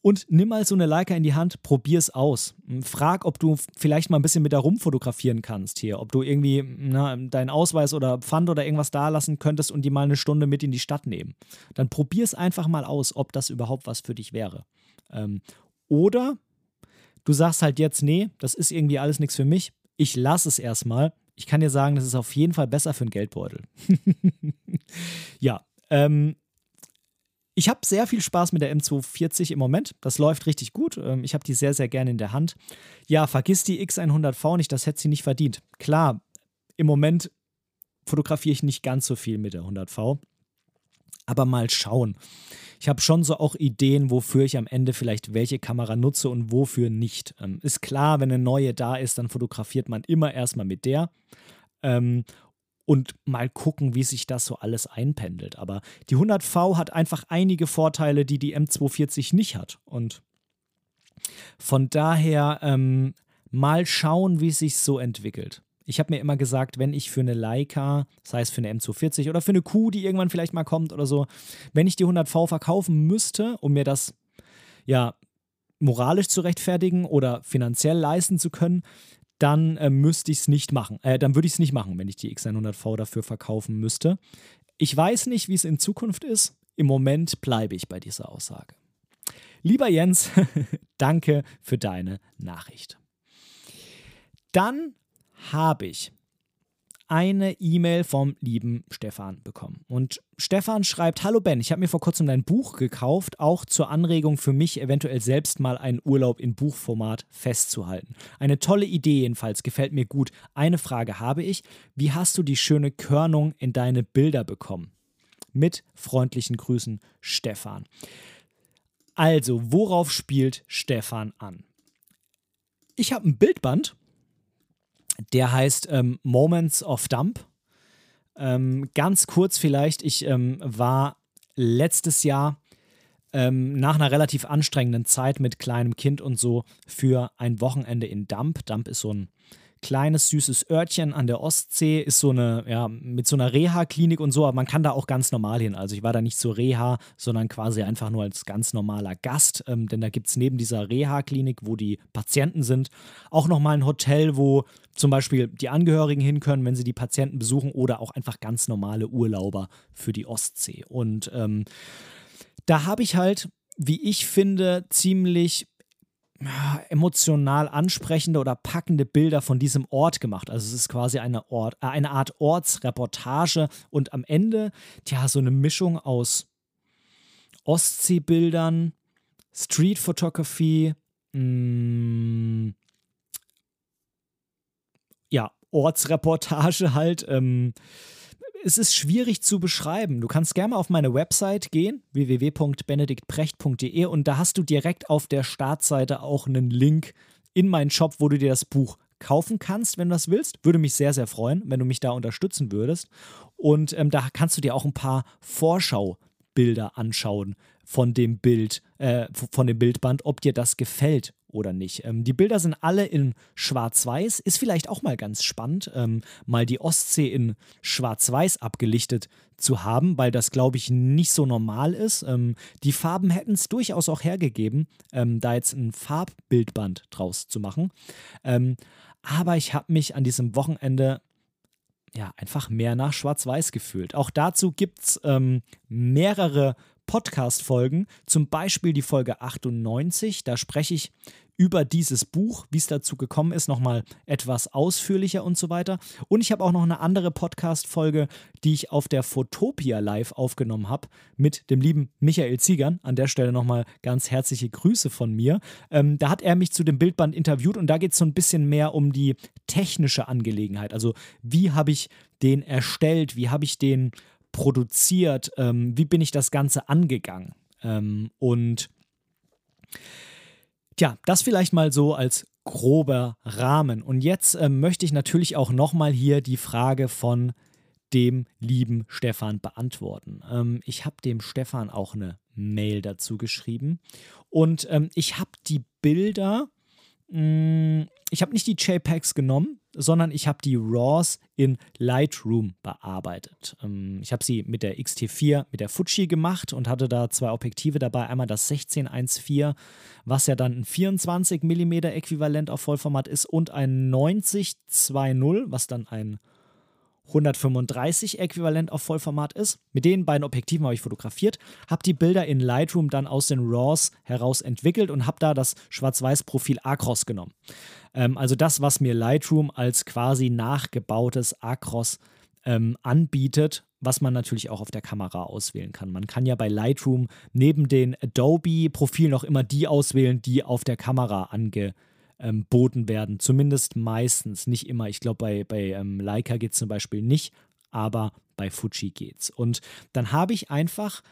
und nimm mal so eine Leica in die Hand, probier es aus. Frag, ob du vielleicht mal ein bisschen mit da rumfotografieren kannst hier, ob du irgendwie na, deinen Ausweis oder Pfand oder irgendwas da lassen könntest und die mal eine Stunde mit in die Stadt nehmen. Dann probier es einfach mal aus, ob das überhaupt was für dich wäre. Ähm, oder Du sagst halt jetzt, nee, das ist irgendwie alles nichts für mich. Ich lasse es erstmal. Ich kann dir sagen, das ist auf jeden Fall besser für einen Geldbeutel. ja, ähm, ich habe sehr viel Spaß mit der M240 im Moment. Das läuft richtig gut. Ähm, ich habe die sehr, sehr gerne in der Hand. Ja, vergiss die X100V nicht, das hätte sie nicht verdient. Klar, im Moment fotografiere ich nicht ganz so viel mit der 100V. Aber mal schauen ich habe schon so auch Ideen, wofür ich am Ende vielleicht welche Kamera nutze und wofür nicht. Ähm, ist klar, wenn eine neue da ist, dann fotografiert man immer erstmal mit der. Ähm, und mal gucken, wie sich das so alles einpendelt. Aber die 100V hat einfach einige Vorteile, die die M240 nicht hat. Und von daher ähm, mal schauen, wie sich so entwickelt ich habe mir immer gesagt, wenn ich für eine Leica, sei es für eine M240 oder für eine Q, die irgendwann vielleicht mal kommt oder so, wenn ich die 100V verkaufen müsste, um mir das ja moralisch zu rechtfertigen oder finanziell leisten zu können, dann äh, müsste ich es nicht machen. Äh, dann würde ich es nicht machen, wenn ich die X100V dafür verkaufen müsste. Ich weiß nicht, wie es in Zukunft ist. Im Moment bleibe ich bei dieser Aussage. Lieber Jens, danke für deine Nachricht. Dann habe ich eine E-Mail vom lieben Stefan bekommen. Und Stefan schreibt: Hallo Ben, ich habe mir vor kurzem dein Buch gekauft, auch zur Anregung für mich, eventuell selbst mal einen Urlaub in Buchformat festzuhalten. Eine tolle Idee jedenfalls, gefällt mir gut. Eine Frage habe ich: Wie hast du die schöne Körnung in deine Bilder bekommen? Mit freundlichen Grüßen, Stefan. Also, worauf spielt Stefan an? Ich habe ein Bildband der heißt ähm, Moments of Dump. Ähm, ganz kurz vielleicht, ich ähm, war letztes Jahr ähm, nach einer relativ anstrengenden Zeit mit kleinem Kind und so für ein Wochenende in Dump. Dump ist so ein kleines, süßes Örtchen an der Ostsee, ist so eine, ja, mit so einer Reha-Klinik und so, aber man kann da auch ganz normal hin. Also ich war da nicht zur Reha, sondern quasi einfach nur als ganz normaler Gast, ähm, denn da gibt es neben dieser Reha-Klinik, wo die Patienten sind, auch nochmal ein Hotel, wo zum Beispiel die Angehörigen hin können, wenn sie die Patienten besuchen oder auch einfach ganz normale Urlauber für die Ostsee. Und ähm, da habe ich halt wie ich finde, ziemlich emotional ansprechende oder packende Bilder von diesem Ort gemacht. Also es ist quasi eine, Ort, äh, eine Art Ortsreportage und am Ende, tja, so eine Mischung aus Ostseebildern, Street Photography, mh, mm, ja, Ortsreportage halt. Ähm, es ist schwierig zu beschreiben. Du kannst gerne mal auf meine Website gehen, www.benediktprecht.de und da hast du direkt auf der Startseite auch einen Link in meinen Shop, wo du dir das Buch kaufen kannst, wenn du das willst. Würde mich sehr, sehr freuen, wenn du mich da unterstützen würdest. Und ähm, da kannst du dir auch ein paar Vorschaubilder anschauen von dem Bild, äh, von dem Bildband, ob dir das gefällt oder nicht. Ähm, die Bilder sind alle in Schwarz-Weiß. Ist vielleicht auch mal ganz spannend, ähm, mal die Ostsee in Schwarz-Weiß abgelichtet zu haben, weil das, glaube ich, nicht so normal ist. Ähm, die Farben hätten es durchaus auch hergegeben, ähm, da jetzt ein Farbbildband draus zu machen. Ähm, aber ich habe mich an diesem Wochenende ja, einfach mehr nach Schwarz-Weiß gefühlt. Auch dazu gibt es ähm, mehrere Podcast-Folgen, zum Beispiel die Folge 98. Da spreche ich über dieses Buch, wie es dazu gekommen ist, nochmal etwas ausführlicher und so weiter. Und ich habe auch noch eine andere Podcast-Folge, die ich auf der Fotopia Live aufgenommen habe mit dem lieben Michael Ziegern. An der Stelle nochmal ganz herzliche Grüße von mir. Ähm, da hat er mich zu dem Bildband interviewt und da geht es so ein bisschen mehr um die technische Angelegenheit. Also, wie habe ich den erstellt? Wie habe ich den produziert? Ähm, wie bin ich das Ganze angegangen? Ähm, und ja, das vielleicht mal so als grober Rahmen. Und jetzt ähm, möchte ich natürlich auch nochmal hier die Frage von dem lieben Stefan beantworten. Ähm, ich habe dem Stefan auch eine Mail dazu geschrieben und ähm, ich habe die Bilder ich habe nicht die JPEGs genommen, sondern ich habe die RAWs in Lightroom bearbeitet. Ähm, ich habe sie mit der XT4, mit der Fuji gemacht und hatte da zwei Objektive dabei. Einmal das 1614, was ja dann ein 24 mm Äquivalent auf Vollformat ist und ein 9020, was dann ein 135 äquivalent auf Vollformat ist. Mit den beiden Objektiven habe ich fotografiert, habe die Bilder in Lightroom dann aus den RAWs heraus entwickelt und habe da das Schwarz-Weiß-Profil Acros genommen. Ähm, also das, was mir Lightroom als quasi nachgebautes Acros ähm, anbietet, was man natürlich auch auf der Kamera auswählen kann. Man kann ja bei Lightroom neben den Adobe-Profilen noch immer die auswählen, die auf der Kamera ange ähm, boten werden. Zumindest meistens, nicht immer. Ich glaube, bei, bei ähm, Leica geht es zum Beispiel nicht, aber bei Fuji geht's. Und dann habe ich einfach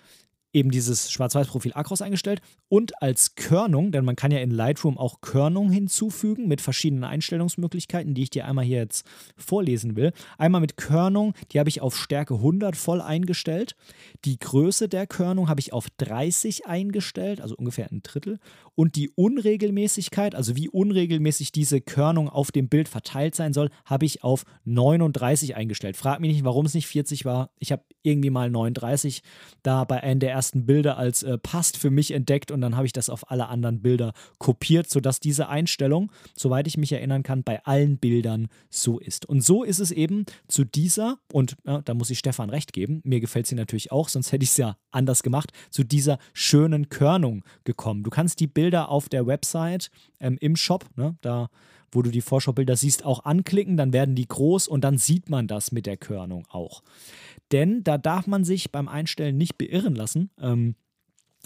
eben dieses Schwarz-Weiß-Profil Acros eingestellt und als Körnung, denn man kann ja in Lightroom auch Körnung hinzufügen mit verschiedenen Einstellungsmöglichkeiten, die ich dir einmal hier jetzt vorlesen will. Einmal mit Körnung, die habe ich auf Stärke 100 voll eingestellt. Die Größe der Körnung habe ich auf 30 eingestellt, also ungefähr ein Drittel. Und die Unregelmäßigkeit, also wie unregelmäßig diese Körnung auf dem Bild verteilt sein soll, habe ich auf 39 eingestellt. Frag mich nicht, warum es nicht 40 war. Ich habe irgendwie mal 39 da bei der ersten Bilder als äh, passt für mich entdeckt und dann habe ich das auf alle anderen Bilder kopiert, sodass diese Einstellung, soweit ich mich erinnern kann, bei allen Bildern so ist. Und so ist es eben zu dieser, und ja, da muss ich Stefan recht geben, mir gefällt sie natürlich auch, sonst hätte ich es ja anders gemacht, zu dieser schönen Körnung gekommen. Du kannst die Bilder auf der Website ähm, im Shop, ne, da wo du die Vorschaubilder siehst, auch anklicken, dann werden die groß und dann sieht man das mit der Körnung auch. Denn da darf man sich beim Einstellen nicht beirren lassen. Ähm,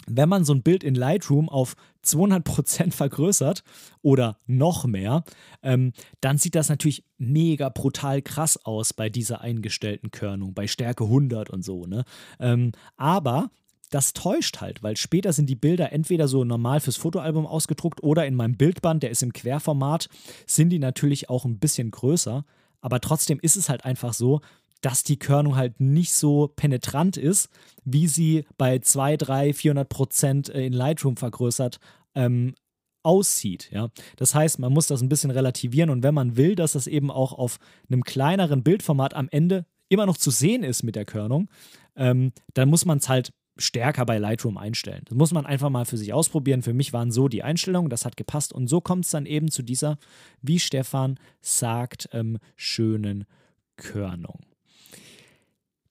wenn man so ein Bild in Lightroom auf 200% vergrößert oder noch mehr, ähm, dann sieht das natürlich mega brutal krass aus bei dieser eingestellten Körnung, bei Stärke 100 und so. Ne? Ähm, aber das täuscht halt, weil später sind die Bilder entweder so normal fürs Fotoalbum ausgedruckt oder in meinem Bildband, der ist im Querformat, sind die natürlich auch ein bisschen größer. Aber trotzdem ist es halt einfach so, dass die Körnung halt nicht so penetrant ist, wie sie bei 2, 3, 400 Prozent in Lightroom vergrößert ähm, aussieht. Ja? Das heißt, man muss das ein bisschen relativieren und wenn man will, dass das eben auch auf einem kleineren Bildformat am Ende immer noch zu sehen ist mit der Körnung, ähm, dann muss man es halt stärker bei Lightroom einstellen. Das muss man einfach mal für sich ausprobieren. Für mich waren so die Einstellungen, das hat gepasst und so kommt es dann eben zu dieser, wie Stefan sagt, ähm, schönen Körnung.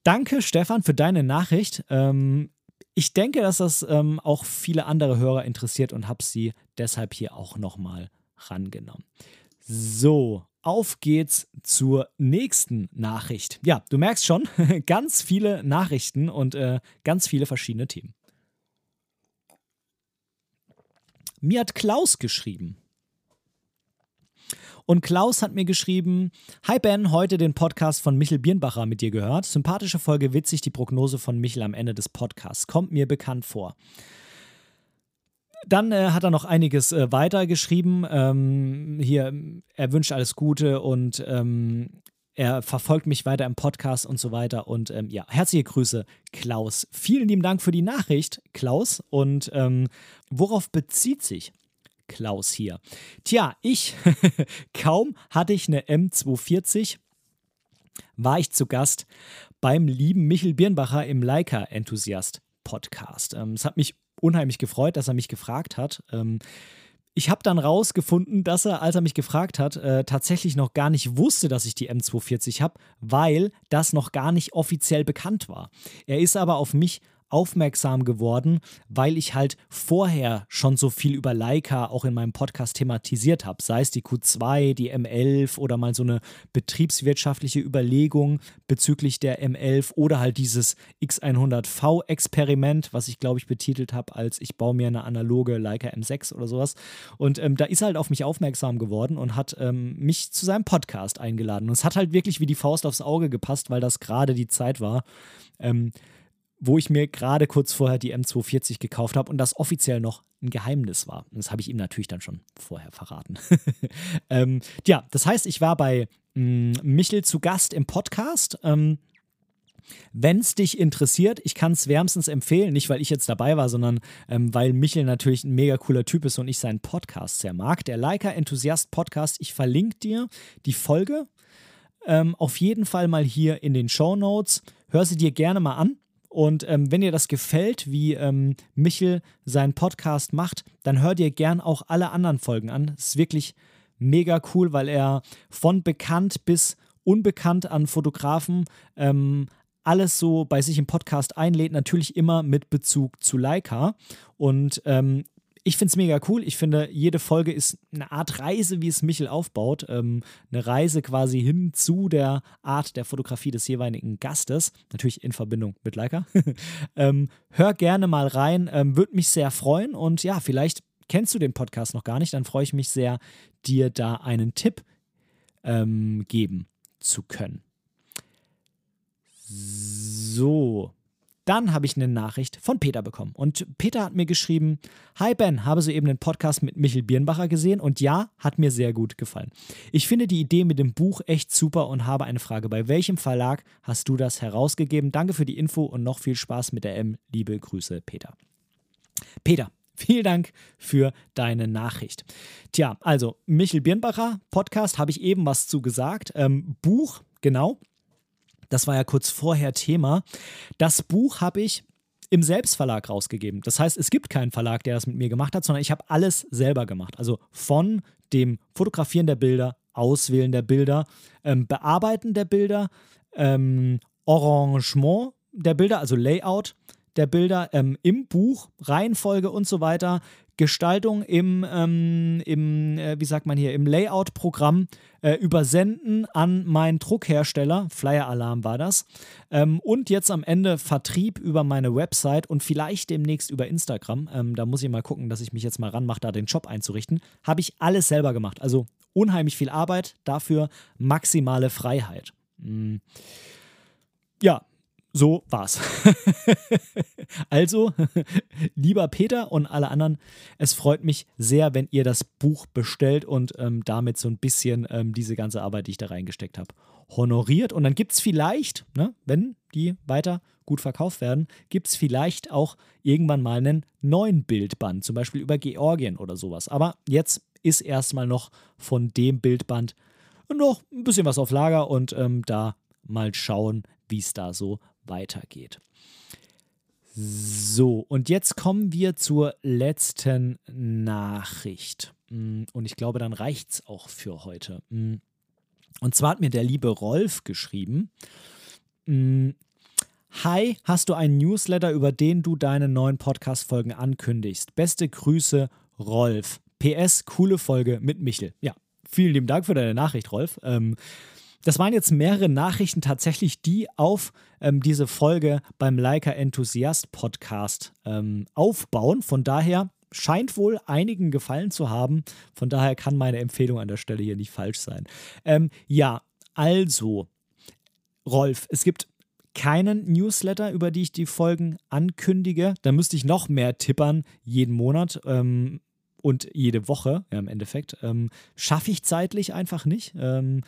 Danke, Stefan, für deine Nachricht. Ähm, ich denke, dass das ähm, auch viele andere Hörer interessiert und habe sie deshalb hier auch nochmal rangenommen. So, auf geht's zur nächsten Nachricht. Ja, du merkst schon, ganz viele Nachrichten und äh, ganz viele verschiedene Themen. Mir hat Klaus geschrieben. Und Klaus hat mir geschrieben: Hi Ben, heute den Podcast von Michel Birnbacher mit dir gehört. Sympathische Folge, witzig, die Prognose von Michel am Ende des Podcasts. Kommt mir bekannt vor. Dann äh, hat er noch einiges äh, weiter. Ähm, hier, er wünscht alles Gute und ähm, er verfolgt mich weiter im Podcast und so weiter. Und ähm, ja, herzliche Grüße, Klaus. Vielen lieben Dank für die Nachricht, Klaus. Und ähm, worauf bezieht sich Klaus hier? Tja, ich, kaum hatte ich eine M240, war ich zu Gast beim lieben Michel Birnbacher im Leica-Enthusiast Podcast. Ähm, es hat mich unheimlich gefreut, dass er mich gefragt hat. Ähm, ich habe dann rausgefunden, dass er, als er mich gefragt hat, äh, tatsächlich noch gar nicht wusste, dass ich die M240 habe, weil das noch gar nicht offiziell bekannt war. Er ist aber auf mich aufmerksam geworden, weil ich halt vorher schon so viel über Leica auch in meinem Podcast thematisiert habe, sei es die Q2, die M11 oder mal so eine betriebswirtschaftliche Überlegung bezüglich der M11 oder halt dieses X100V-Experiment, was ich glaube ich betitelt habe als ich baue mir eine analoge Leica M6 oder sowas. Und ähm, da ist er halt auf mich aufmerksam geworden und hat ähm, mich zu seinem Podcast eingeladen. Und es hat halt wirklich wie die Faust aufs Auge gepasst, weil das gerade die Zeit war. Ähm, wo ich mir gerade kurz vorher die M240 gekauft habe und das offiziell noch ein Geheimnis war. Das habe ich ihm natürlich dann schon vorher verraten. ähm, ja, das heißt, ich war bei mh, mm, Michel zu Gast im Podcast. Ähm, wenn es dich interessiert, ich kann es wärmstens empfehlen, nicht weil ich jetzt dabei war, sondern ähm, weil Michel natürlich ein mega cooler Typ ist und ich seinen Podcast sehr mag. Der Leica Enthusiast Podcast, ich verlinke dir die Folge ähm, auf jeden Fall mal hier in den Show Notes. Hör sie dir gerne mal an. Und ähm, wenn dir das gefällt, wie ähm, Michel seinen Podcast macht, dann hör dir gern auch alle anderen Folgen an. Es ist wirklich mega cool, weil er von bekannt bis unbekannt an Fotografen ähm, alles so bei sich im Podcast einlädt, natürlich immer mit Bezug zu Leica. Und ähm, ich finde es mega cool. Ich finde, jede Folge ist eine Art Reise, wie es Michel aufbaut. Ähm, eine Reise quasi hin zu der Art der Fotografie des jeweiligen Gastes. Natürlich in Verbindung mit Leica. ähm, hör gerne mal rein. Ähm, Würde mich sehr freuen. Und ja, vielleicht kennst du den Podcast noch gar nicht. Dann freue ich mich sehr, dir da einen Tipp ähm, geben zu können. So. Dann habe ich eine Nachricht von Peter bekommen. Und Peter hat mir geschrieben: Hi Ben, habe soeben den Podcast mit Michel Birnbacher gesehen und ja, hat mir sehr gut gefallen. Ich finde die Idee mit dem Buch echt super und habe eine Frage. Bei welchem Verlag hast du das herausgegeben? Danke für die Info und noch viel Spaß mit der M. Liebe Grüße, Peter. Peter, Vielen Dank für deine Nachricht. Tja, also Michel Birnbacher, Podcast, habe ich eben was zu gesagt. Ähm, Buch, genau. Das war ja kurz vorher Thema. Das Buch habe ich im Selbstverlag rausgegeben. Das heißt, es gibt keinen Verlag, der das mit mir gemacht hat, sondern ich habe alles selber gemacht. Also von dem Fotografieren der Bilder, Auswählen der Bilder, ähm, Bearbeiten der Bilder, ähm, Arrangement der Bilder, also Layout der Bilder ähm, im Buch, Reihenfolge und so weiter, Gestaltung im, ähm, im äh, wie sagt man hier, im Layout-Programm äh, übersenden an meinen Druckhersteller, Flyer Alarm war das, ähm, und jetzt am Ende Vertrieb über meine Website und vielleicht demnächst über Instagram. Ähm, da muss ich mal gucken, dass ich mich jetzt mal ranmache, da den Shop einzurichten. Habe ich alles selber gemacht. Also unheimlich viel Arbeit, dafür maximale Freiheit. Mhm. Ja, so war's. also, lieber Peter und alle anderen, es freut mich sehr, wenn ihr das Buch bestellt und ähm, damit so ein bisschen ähm, diese ganze Arbeit, die ich da reingesteckt habe, honoriert. Und dann gibt es vielleicht, ne, wenn die weiter gut verkauft werden, gibt es vielleicht auch irgendwann mal einen neuen Bildband, zum Beispiel über Georgien oder sowas. Aber jetzt ist erstmal noch von dem Bildband noch ein bisschen was auf Lager und ähm, da mal schauen, wie es da so weitergeht. So, und jetzt kommen wir zur letzten Nachricht. Mm, und ich glaube, dann reicht es auch für heute. Mm. Und zwar hat mir der liebe Rolf geschrieben: mm, Hi, hast du einen Newsletter, über den du deine neuen Podcast-Folgen ankündigst? Beste Grüße, Rolf. PS, coole Folge mit Michel. Ja, vielen lieben Dank für deine Nachricht, Rolf. Ähm, das waren jetzt mehrere Nachrichten tatsächlich, die auf ähm, diese Folge beim Leica Enthusiast Podcast ähm, aufbauen. Von daher scheint wohl einigen gefallen zu haben. Von daher kann meine Empfehlung an der Stelle hier nicht falsch sein. Ähm, ja, also, Rolf, es gibt keinen Newsletter, über die ich die Folgen ankündige. Da müsste ich noch mehr tippern jeden Monat. Ähm, und jede Woche ja, im Endeffekt. Ähm, Schaffe ich zeitlich einfach nicht. Ähm,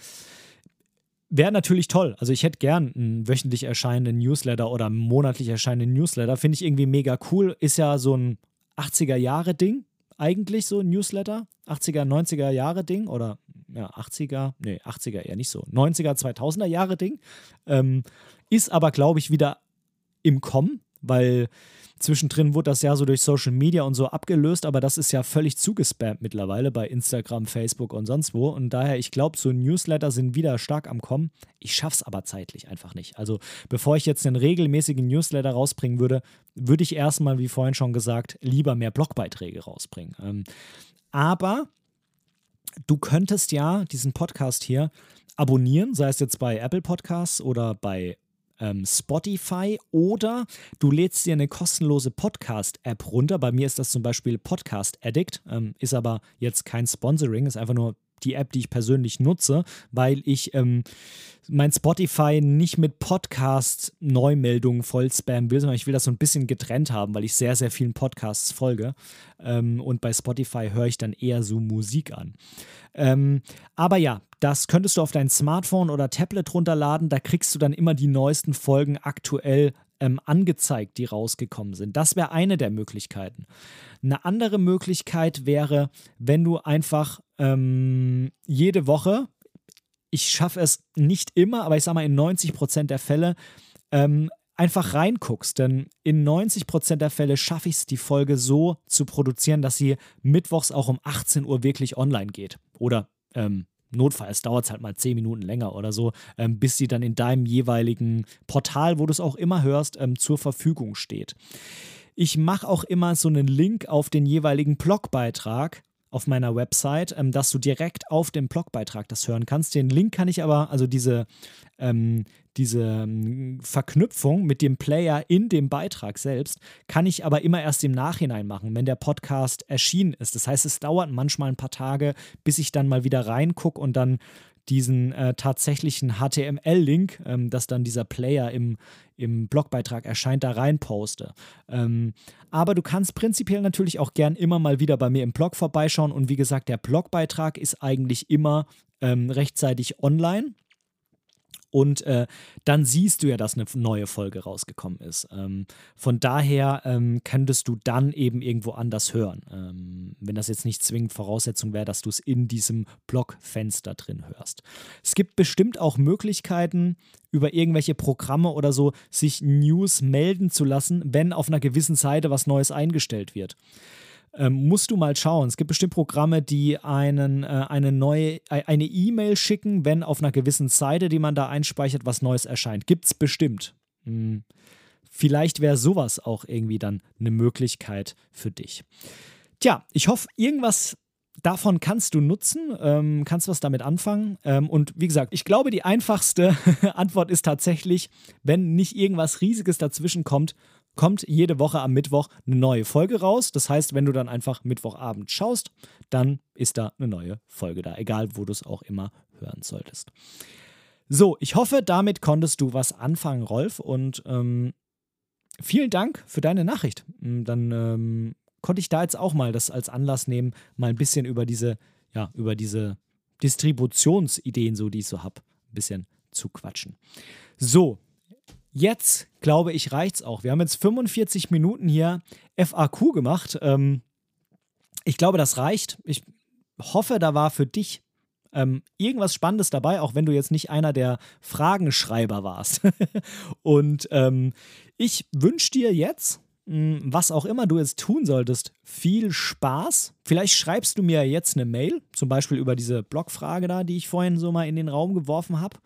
Wäre natürlich toll. Also ich hätte gern einen wöchentlich erscheinenden Newsletter oder monatlich erscheinenden Newsletter. Finde ich irgendwie mega cool. Ist ja so ein 80er-Jahre-Ding eigentlich so ein Newsletter. 80er, 90er Jahre Ding oder ja, 80er, nee, 80er eher nicht so. 90er, 2000er Jahre Ding. Ähm, ist aber, glaube ich, wieder im Kommen, weil Zwischendrin wurde das ja so durch Social Media und so abgelöst, aber das ist ja völlig zugespammt mittlerweile bei Instagram, Facebook und sonst wo. Und daher, ich glaube, so Newsletter sind wieder stark am Kommen. Ich schaff's aber zeitlich einfach nicht. Also, bevor ich jetzt einen regelmäßigen Newsletter rausbringen würde, würde ich erstmal, wie vorhin schon gesagt, lieber mehr Blogbeiträge rausbringen. Ähm, aber du könntest ja diesen Podcast hier abonnieren, sei es jetzt bei Apple Podcasts oder bei ähm, Spotify oder du lädst dir eine kostenlose Podcast-App runter. Bei mir ist das zum Beispiel Podcast Addict, ähm, ist aber jetzt kein Sponsoring, ist einfach nur die App, die ich persönlich nutze, weil ich ähm, mein Spotify nicht mit Podcast-Neumeldungen voll spammen will, sondern ich will das so ein bisschen getrennt haben, weil ich sehr, sehr vielen Podcasts folge. Ähm, und bei Spotify höre ich dann eher so Musik an. Ähm, aber ja, das könntest du auf dein Smartphone oder Tablet runterladen. Da kriegst du dann immer die neuesten Folgen aktuell ähm, angezeigt, die rausgekommen sind. Das wäre eine der Möglichkeiten. Eine andere Möglichkeit wäre, wenn du einfach ähm, jede Woche, ich schaffe es nicht immer, aber ich sage mal in 90 Prozent der Fälle, ähm, einfach reinguckst. Denn in 90 Prozent der Fälle schaffe ich es, die Folge so zu produzieren, dass sie mittwochs auch um 18 Uhr wirklich online geht. Oder ähm, notfalls dauert es halt mal 10 Minuten länger oder so, ähm, bis sie dann in deinem jeweiligen Portal, wo du es auch immer hörst, ähm, zur Verfügung steht. Ich mache auch immer so einen Link auf den jeweiligen Blogbeitrag, auf meiner Website, ähm, dass du direkt auf dem Blogbeitrag das hören kannst. Den Link kann ich aber, also diese, ähm, diese ähm, Verknüpfung mit dem Player in dem Beitrag selbst, kann ich aber immer erst im Nachhinein machen, wenn der Podcast erschienen ist. Das heißt, es dauert manchmal ein paar Tage, bis ich dann mal wieder reingucke und dann diesen äh, tatsächlichen HTML-Link, ähm, dass dann dieser Player im, im Blogbeitrag erscheint, da rein poste. Ähm, aber du kannst prinzipiell natürlich auch gern immer mal wieder bei mir im Blog vorbeischauen und wie gesagt, der Blogbeitrag ist eigentlich immer ähm, rechtzeitig online und äh, dann siehst du ja, dass eine neue Folge rausgekommen ist. Ähm, von daher ähm, könntest du dann eben irgendwo anders hören. Ähm, wenn das jetzt nicht zwingend Voraussetzung wäre, dass du es in diesem Blogfenster drin hörst. Es gibt bestimmt auch Möglichkeiten, über irgendwelche Programme oder so sich News melden zu lassen, wenn auf einer gewissen Seite was Neues eingestellt wird ähm, musst du mal schauen. Es gibt bestimmt Programme, die einen äh, eine neue äh, eine E-Mail schicken, wenn auf einer gewissen Seite, die man da einspeichert, was Neues erscheint. Gibt es bestimmt. Hm. Vielleicht wäre sowas auch irgendwie dann eine Möglichkeit für dich. Tja, ich hoffe, irgendwas davon kannst du nutzen, ähm, kannst was damit anfangen. Ähm, und wie gesagt, ich glaube, die einfachste Antwort ist tatsächlich, wenn nicht irgendwas Riesiges dazwischen kommt, kommt jede Woche am Mittwoch eine neue Folge raus. Das heißt, wenn du dann einfach Mittwochabend schaust, dann ist da eine neue Folge da, egal wo du es auch immer hören solltest. So, ich hoffe, damit konntest du was anfangen, Rolf. Und ähm, vielen Dank für deine Nachricht. Hm, dann ähm, konnte ich da jetzt auch mal das als Anlass nehmen, mal ein bisschen über diese, ja, über diese Distributionsideen, so die ich so habe, ein bisschen zu quatschen. So, Jetzt, glaube ich, reicht's auch. Wir haben jetzt 45 Minuten hier FAQ gemacht. Ähm, ich glaube, das reicht. Ich hoffe, da war für dich ähm, irgendwas Spannendes dabei, auch wenn du jetzt nicht einer der Fragenschreiber warst. Und ähm, ich wünsche dir jetzt, mh, hm, was auch immer du jetzt tun solltest, viel Spaß. Vielleicht schreibst du mir jetzt eine Mail, zum Beispiel über diese Blogfrage da, die ich vorhin so mal in den Raum geworfen habe.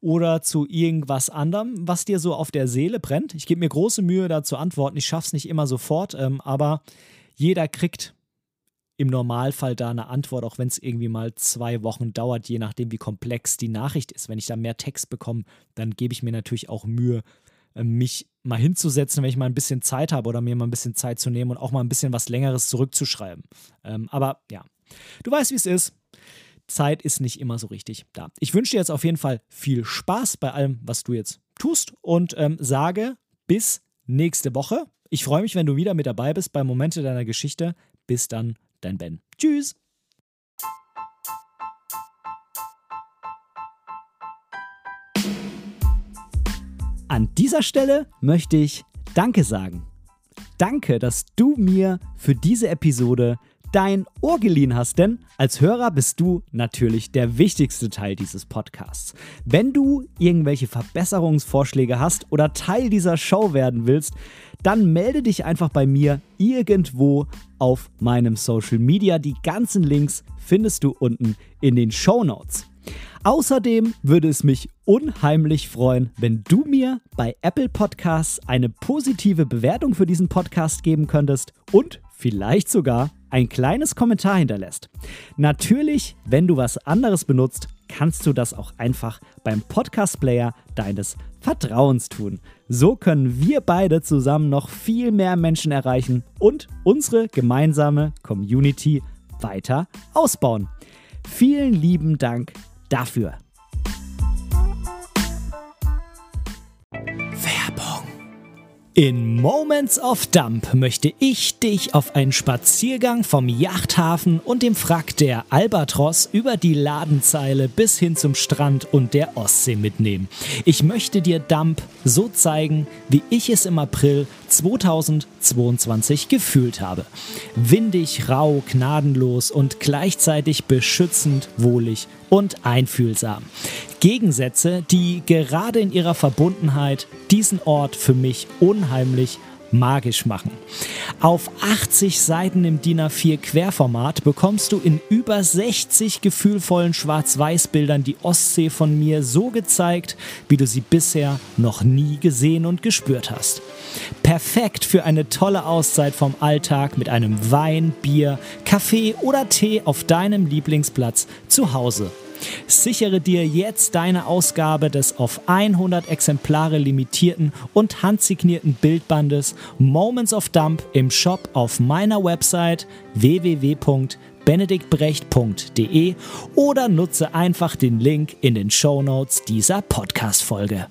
Oder zu irgendwas anderem, was dir so auf der Seele brennt. Ich gebe mir große Mühe, da zu antworten. Ich schaffe es nicht immer sofort, ähm, aber jeder kriegt im Normalfall da eine Antwort, auch wenn es irgendwie mal zwei Wochen dauert, je nachdem, wie komplex die Nachricht ist. Wenn ich da mehr Text bekomme, dann gebe ich mir natürlich auch Mühe, äh, mich mal hinzusetzen, wenn ich mal ein bisschen Zeit habe oder mir mal ein bisschen Zeit zu nehmen und auch mal ein bisschen was Längeres zurückzuschreiben. Ähm, aber ja, du weißt, wie es ist. Zeit ist nicht immer so richtig da. Ich wünsche dir jetzt auf jeden Fall viel Spaß bei allem, was du jetzt tust und ähm, sage bis nächste Woche. Ich freue mich, wenn du wieder mit dabei bist bei Momente deiner Geschichte. Bis dann, dein Ben. Tschüss. An dieser Stelle möchte ich Danke sagen. Danke, dass du mir für diese Episode dein Ohr geliehen hast, denn als Hörer bist du natürlich der wichtigste Teil dieses Podcasts. Wenn du irgendwelche Verbesserungsvorschläge hast oder Teil dieser Show werden willst, dann melde dich einfach bei mir irgendwo auf meinem Social Media. Die ganzen Links findest du unten in den Show Notes. Außerdem würde es mich unheimlich freuen, wenn du mir bei Apple Podcasts eine positive Bewertung für diesen Podcast geben könntest und vielleicht sogar ein kleines Kommentar hinterlässt. Natürlich, wenn du was anderes benutzt, kannst du das auch einfach beim Podcast-Player deines Vertrauens tun. So können wir beide zusammen noch viel mehr Menschen erreichen und unsere gemeinsame Community weiter ausbauen. Vielen lieben Dank dafür. In Moments of Dump möchte ich dich auf einen Spaziergang vom Yachthafen und dem Frack der Albatros über die Ladenzeile bis hin zum Strand und der Ostsee mitnehmen. Ich möchte dir Dump so zeigen, wie ich es im April 2022 gefühlt habe. Windig, rau, gnadenlos und gleichzeitig beschützend, wohlig und einfühlsam. Gegensätze, die gerade in ihrer Verbundenheit diesen Ort für mich unheimlich magisch machen. Auf 80 Seiten im DIN A4 Querformat bekommst du in über 60 gefühlvollen Schwarz-Weiß-Bildern die Ostsee von mir so gezeigt, wie du sie bisher noch nie gesehen und gespürt hast. Perfekt für eine tolle Auszeit vom Alltag mit einem Wein, Bier, Kaffee oder Tee auf deinem Lieblingsplatz zu Hause. Sichere dir jetzt deine Ausgabe des auf 100 Exemplare limitierten und handsignierten Bildbandes Moments of Dump im Shop auf meiner Website www.benediktbrecht.de oder nutze einfach den Link in den Show Notes dieser Podcast-Folge.